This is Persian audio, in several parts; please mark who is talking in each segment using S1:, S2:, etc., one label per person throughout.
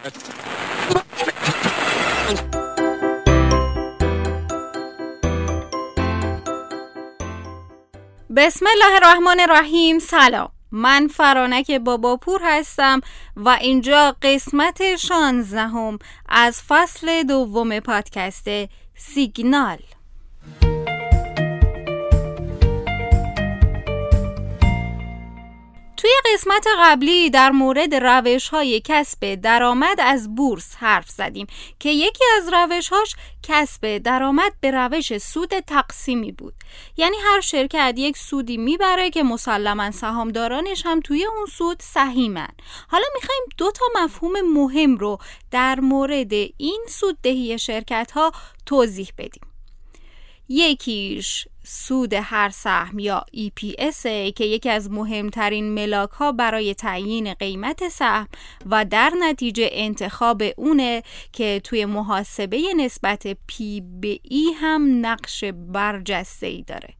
S1: بسم الله الرحمن الرحیم. سلام. من فرانک باباپور هستم و اینجا قسمت شانزدهم از فصل دوم پادکست سیگنال. قسمت قبلی در مورد روش های کسب درآمد از بورس حرف زدیم که یکی از روش هاش کسب درآمد به روش سود تقسیمی بود. یعنی هر شرکت یک سودی می‌بره که مسلما سهامدارانش هم توی اون سود سهیمن. حالا می‌خوایم دو تا مفهوم مهم رو در مورد این سوددهی شرکت ها توضیح بدیم. یکیش سود هر سهم یا EPS که یکی از مهمترین ملاک ها برای تعیین قیمت سهم و در نتیجه انتخاب اونه که توی محاسبه نسبت P به E هم نقش برجسته ای داره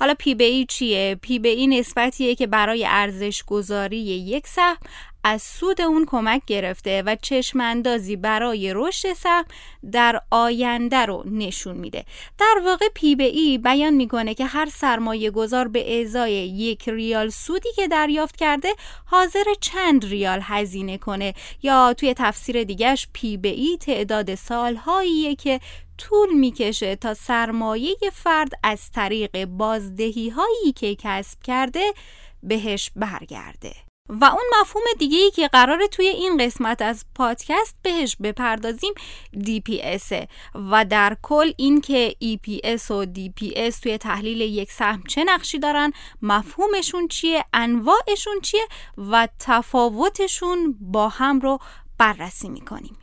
S1: حالا P به E چیه؟ P به E نسبتیه که برای ارزش گذاری یک سهم از سود اون کمک گرفته و چشم اندازی برای رشد سهم در آینده رو نشون میده. در واقع پی به ای بیان می‌کنه که هر سرمایه گذار به ازای یک ریال سودی که دریافت کرده حاضر چند ریال هزینه کنه. یا توی تفسیر دیگهش پی به ای تعداد سالهاییه که طول می‌کشه تا سرمایه فرد از طریق بازدهی هایی که کسب کرده بهش برگرده. و اون مفهوم دیگه ای که قراره توی این قسمت از پادکست بهش بپردازیم DPS و در کل این که EPS و DPS توی تحلیل یک سهم چه نقشی دارن مفهومشون چیه انواعشون چیه و تفاوتشون با هم رو بررسی می‌کنیم.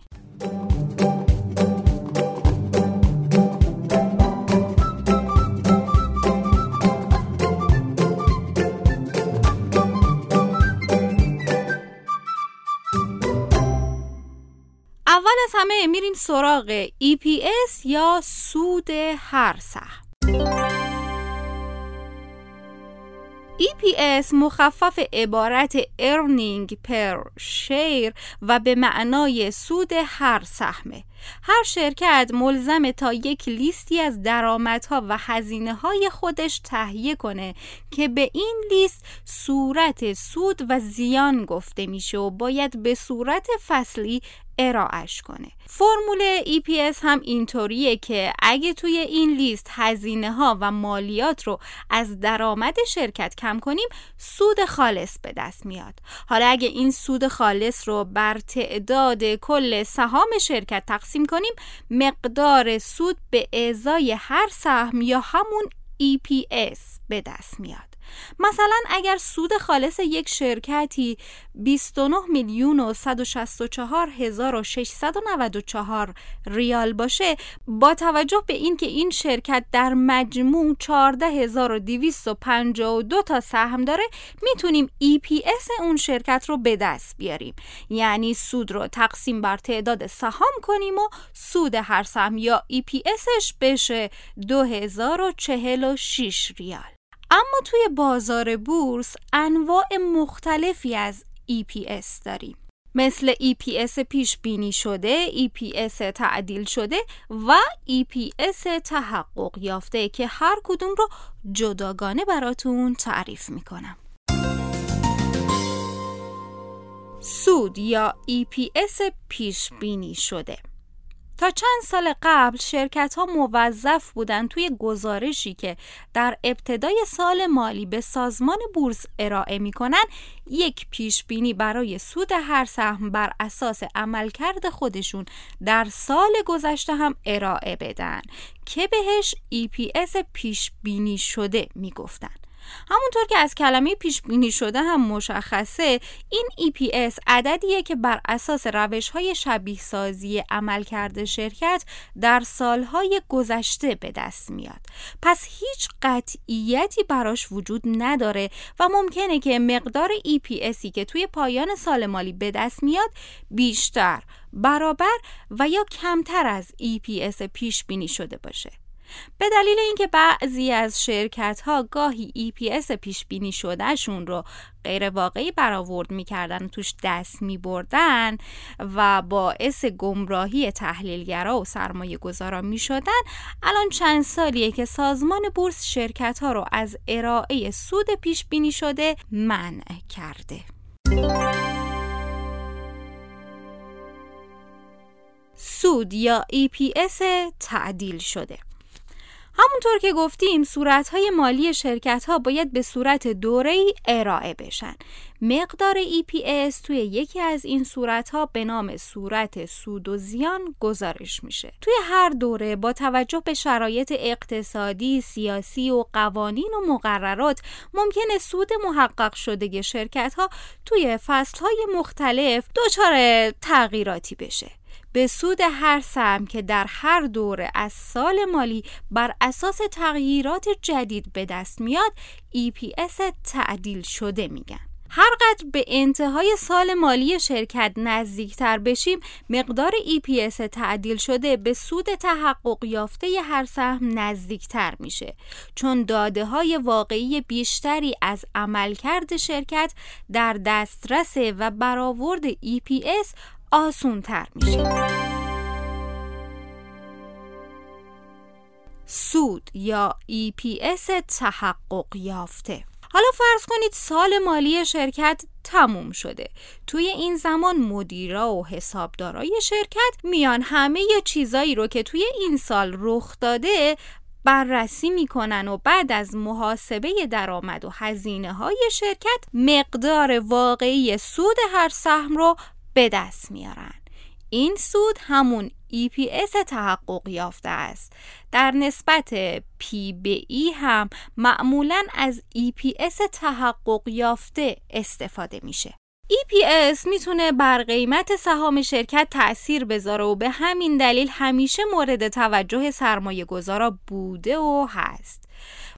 S1: میریم سراغ EPS یا سود هر سهم EPS مخفف عبارت Earning per Share و به معنای سود هر سهمه. هر شرکت ملزم تا یک لیستی از درآمدها و هزینه های خودش تهیه کنه که به این لیست صورت سود و زیان گفته میشه و باید به صورت فصلی ارائهش کنه. فرمول EPS هم اینطوریه که اگه توی این لیست هزینه ها و مالیات رو از درآمد شرکت کم کنیم سود خالص به دست میاد. حالا اگه این سود خالص رو بر تعداد کل سهام شرکت تقسیم کنیم مقدار سود به ازای هر سهم یا همون EPS به دست میاد. مثلا اگر سود خالص یک شرکتی 29 میلیون و 164 هزار و 694 ریال باشه با توجه به اینکه این شرکت در مجموع 14252 تا سهم داره می‌تونیم EPS اون شرکت رو به دست بیاریم. یعنی سود رو تقسیم بر تعداد سهام کنیم و سود هر سهم یا EPSش بشه 2046 ریال. اما توی بازار بورس انواع مختلفی از EPS داریم مثل EPS پیش بینی شده، EPS تعدیل شده و EPS تحقق یافته که هر کدوم رو جداگانه براتون تعریف می‌کنم. سود یا EPS پیش بینی شده تا چند سال قبل شرکت ها موظف بودند توی گزارشی که در ابتدای سال مالی به سازمان بورس ارائه می کنن یک پیش بینی برای سود هر سهم بر اساس عملکرد خودشون در سال گذشته هم ارائه بدن که بهش EPS پیش بینی شده می گفتن. همونطور که از کلمه پیش بینی شده هم مشخصه این EPS عددیه که بر اساس روش های شبیه سازی عمل کرده شرکت در سالهای گذشته به دست میاد. پس هیچ قطعیتی براش وجود نداره و ممکنه که مقدار EPSی که توی پایان سال مالی به دست میاد بیشتر برابر و یا کمتر از EPS پیش بینی شده باشه. به دلیل اینکه بعضی از شرکت ها گاهی EPS پیش بینی شدهشون رو غیر واقعی برآورد می‌کردن توش دست میبردن و باعث گمراهی تحلیلگرا و سرمایه گذارا می‌شدن الان چند سالیه که سازمان بورس شرکت ها رو از ارائه سود پیش بینی شده منع کرده. سود یا EPS تعدیل شده. همونطور که گفتیم صورتهای مالی شرکت ها باید به صورت دوره ای ارائه بشن. مقدار EPS توی یکی از این صورت ها به نام صورت سود و زیان گزارش میشه. توی هر دوره با توجه به شرایط اقتصادی، سیاسی و قوانین و مقررات ممکنه سود محقق شده شرکت ها توی فصل های مختلف دچار تغییراتی بشه. به سود هر سهم که در هر دوره از سال مالی بر اساس تغییرات جدید به دست میاد EPS تعدیل شده میگن. هر قدر به انتهای سال مالی شرکت نزدیکتر بشیم مقدار EPS تعدیل شده به سود تحقق یافته هر سهم نزدیکتر میشه. چون داده های واقعی بیشتری از عملکرد شرکت در دسترس و برآورد EPS آسون تر میشه. سود یا EPS تحقق یافته. حالا فرض کنید سال مالی شرکت تموم شده. توی این زمان مدیرا و حسابدارای شرکت میان همه چیزایی رو که توی این سال رخ داده بررسی می‌کنن و بعد از محاسبه درآمد و هزینه های شرکت مقدار واقعی سود هر سهم رو به دست میارن. این سود همون EPS تحقق یافته است. در نسبت P به E هم معمولا از EPS تحقق یافته استفاده میشه. EPS می‌تونه بر قیمت سهام شرکت تأثیر بذاره و به همین دلیل همیشه مورد توجه سرمایه گذارا بوده و هست.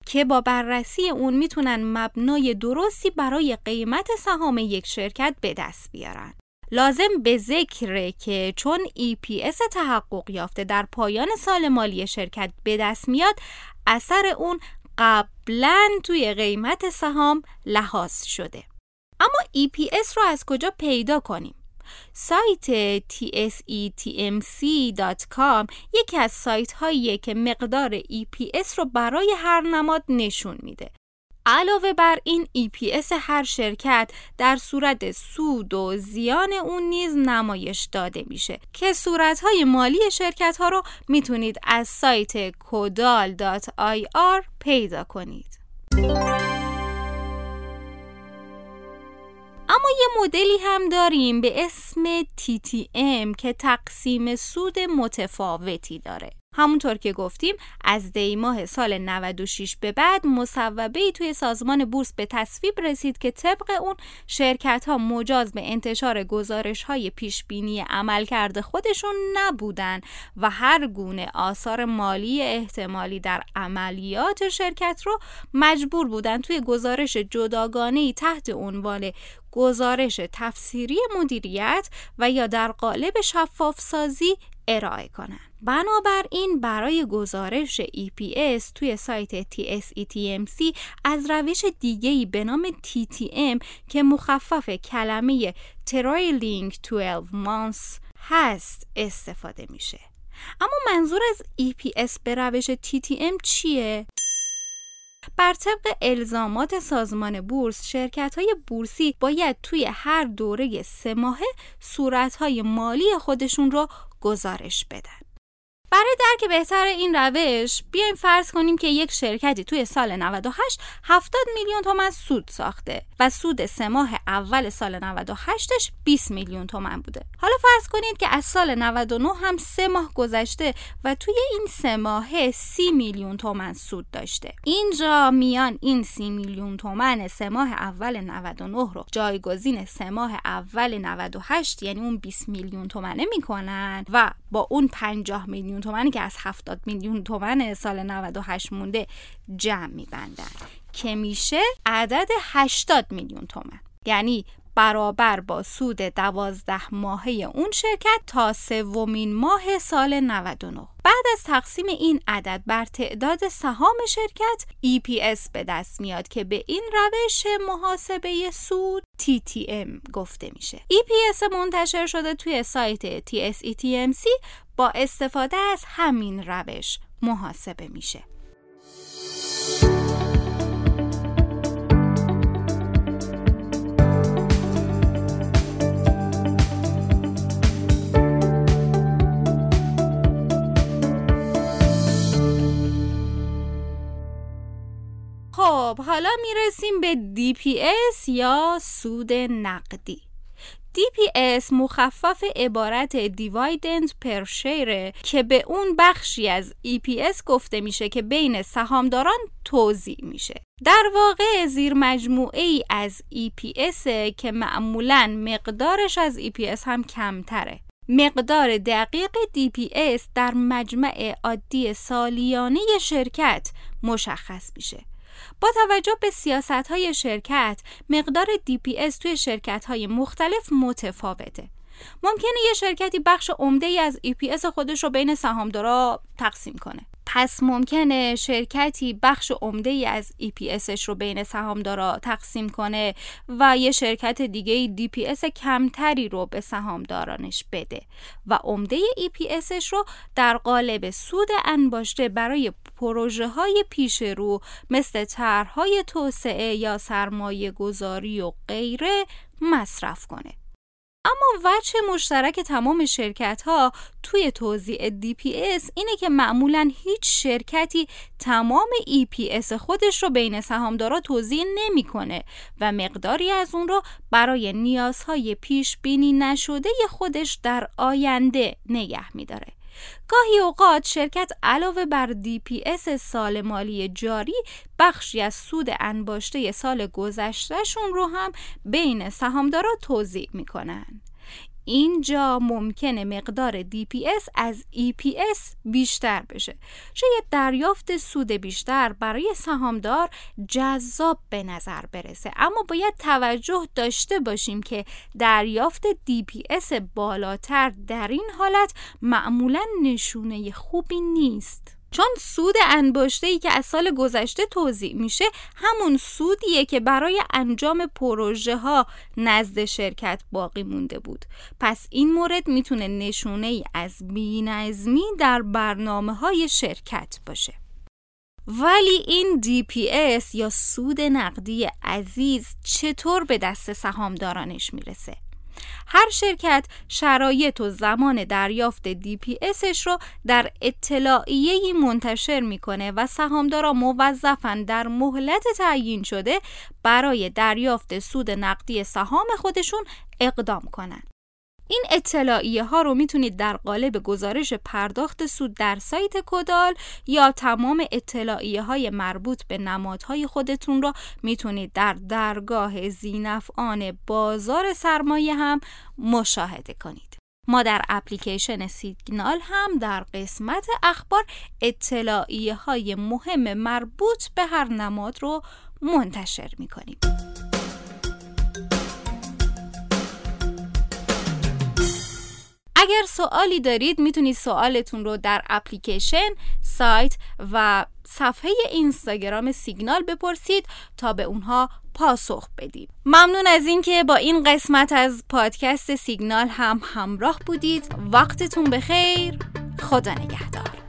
S1: که با بررسی اون می‌تونن مبنای درستی برای قیمت سهام یک شرکت به دست بیارن. لازم به ذکره که چون EPS تحقق یافته در پایان سال مالی شرکت به دست میاد اثر اون قبلا توی قیمت سهام لحاظ شده اما EPS رو از کجا پیدا کنیم؟ سایت tsetmc.com یکی از سایت هاییه که مقدار EPS رو برای هر نماد نشون میده علاوه بر این EPS هر شرکت در صورت سود و زیان اون نیز نمایش داده میشه که صورتهای مالی شرکت ها رو می‌تونید از سایت kodal.ir پیدا کنید. اما یه مدلی هم داریم به اسم TTM که تقسیم سود متفاوتی داره. همونطور که گفتیم از دی ماه سال 96 به بعد مصوبه ای توی سازمان بورس به تصویب رسید که طبق اون شرکت ها مجاز به انتشار گزارش های پیش بینی عملکرد خودشون نبودن و هر گونه آثار مالی احتمالی در عملیات شرکت رو مجبور بودن توی گزارش جداگانه تحت عنوان گزارش تفسیری مدیریت و یا در قالب شفاف سازی ارائه کنند. بنابراین برای گزارش EPS توی سایت TSETMC از روش دیگهی به نام TTM که مخفف کلمه Trailing 12 Months هست استفاده میشه. اما منظور از EPS به روش TTM چیه؟ بر طبق الزامات سازمان بورس شرکت های بورسی باید توی هر دوره سه ماهه صورت های مالی خودشون رو گزارش بدن برای درک بهتر این روش بیایم فرض کنیم که یک شرکتی توی سال 98 70 میلیون تومن سود ساخته و سود سه ماه اول سال 98ش 20 میلیون تومن بوده. حالا فرض کنید که از سال 99 هم سه ماه گذشته و توی این سه ماه 30 میلیون تومن سود داشته. اینجا میان این 30 میلیون تومن سه ماه اول 99 رو جایگزین سه ماه اول 98 یعنی اون 20 میلیون تومنه می‌کنن و با اون 50 میلیون تومنی که از 70 میلیون تومن سال 98 مونده جمع میبندن که میشه عدد 80 میلیون تومن. یعنی برابر با سود دوازده ماهه اون شرکت تا سومین ماه سال 99 بعد از تقسیم این عدد بر تعداد سهام شرکت EPS به دست میاد که به این روش محاسبه سود TTM گفته میشه. EPS منتشر شده توی سایت TSETMC استفاده از همین روش محاسبه میشه. خب حالا می‌رسیم به DPS یا سود نقدی. DPS مخفف عبارت دیوایدند پر شیره که به اون بخشی از EPS گفته میشه که بین سهامداران توضیح میشه. در واقع زیر مجموعه ای از EPS که معمولا مقدارش از EPS هم کمتره. مقدار دقیق DPS در مجمع عادی سالیانه شرکت مشخص میشه. با توجه به سیاست های شرکت مقدار DPS توی شرکت های مختلف متفاوته. ممکنه یه شرکتی بخش عمده ای از EPS خودش رو بین سهامدارا تقسیم کنه. پس ممکنه شرکتی بخش عمده ای از EPSش رو بین سهامدارا تقسیم کنه و یه شرکت دیگه DPS کمتری رو به سهامدارانش بده. و عمده EPSش رو در قالب سود انباشته برای پروژه های پیش رو مثل طرحهای توسعه یا سرمایه گذاری و غیره مصرف کنه. اما وجه مشترک تمام شرکت ها توی توضیح DPS اینه که معمولا هیچ شرکتی تمام EPS خودش رو بین سهامدارا توضیح نمی‌کنه و مقداری از اون رو برای نیازهای پیش بینی نشده خودش در آینده نگه میداره. گاهی اوقات شرکت علاوه بر DPS سال مالی جاری بخشی از سود انباشته سال گذشتهشون رو هم بین سهامدارا توضیح می‌کنن. اینجا ممکنه مقدار DPS از EPS بیشتر بشه. شاید دریافت سود بیشتر برای سهامدار جذاب به نظر برسه. اما باید توجه داشته باشیم که دریافت DPS بالاتر در این حالت معمولا نشونه خوبی نیست. چون سود انباشته ای که از سال گذشته توضیح میشه همون سودیه که برای انجام پروژه ها نزد شرکت باقی مونده بود پس این مورد می‌تونه نشونه ای از بینظمی در برنامه های شرکت باشه ولی این DPS یا سود نقدی عزیز چطور به دست سهامدارانش می‌رسه؟ هر شرکت شرایط و زمان دریافت DPSش رو در اطلاعیه‌ای منتشر می‌کنه و سهامدارا موظفن در مهلت تعیین شده برای دریافت سود نقدی سهام خودشون اقدام کنند. این اطلاعیه ها رو می‌تونید در قالب گزارش پرداخت سود در سایت کدال یا تمام اطلاعیه های مربوط به نمادهای خودتون رو می‌تونید در درگاه زینفعان بازار سرمایه هم مشاهده کنید. ما در اپلیکیشن سیگنال هم در قسمت اخبار اطلاعیه های مهم مربوط به هر نماد رو منتشر می کنیم. اگر سوالی دارید می‌تونید سوالتون رو در اپلیکیشن، سایت و صفحه اینستاگرام سیگنال بپرسید تا به اونها پاسخ بدید. ممنون از اینکه با این قسمت از پادکست سیگنال هم همراه بودید. وقتتون بخیر. خدا نگهدار.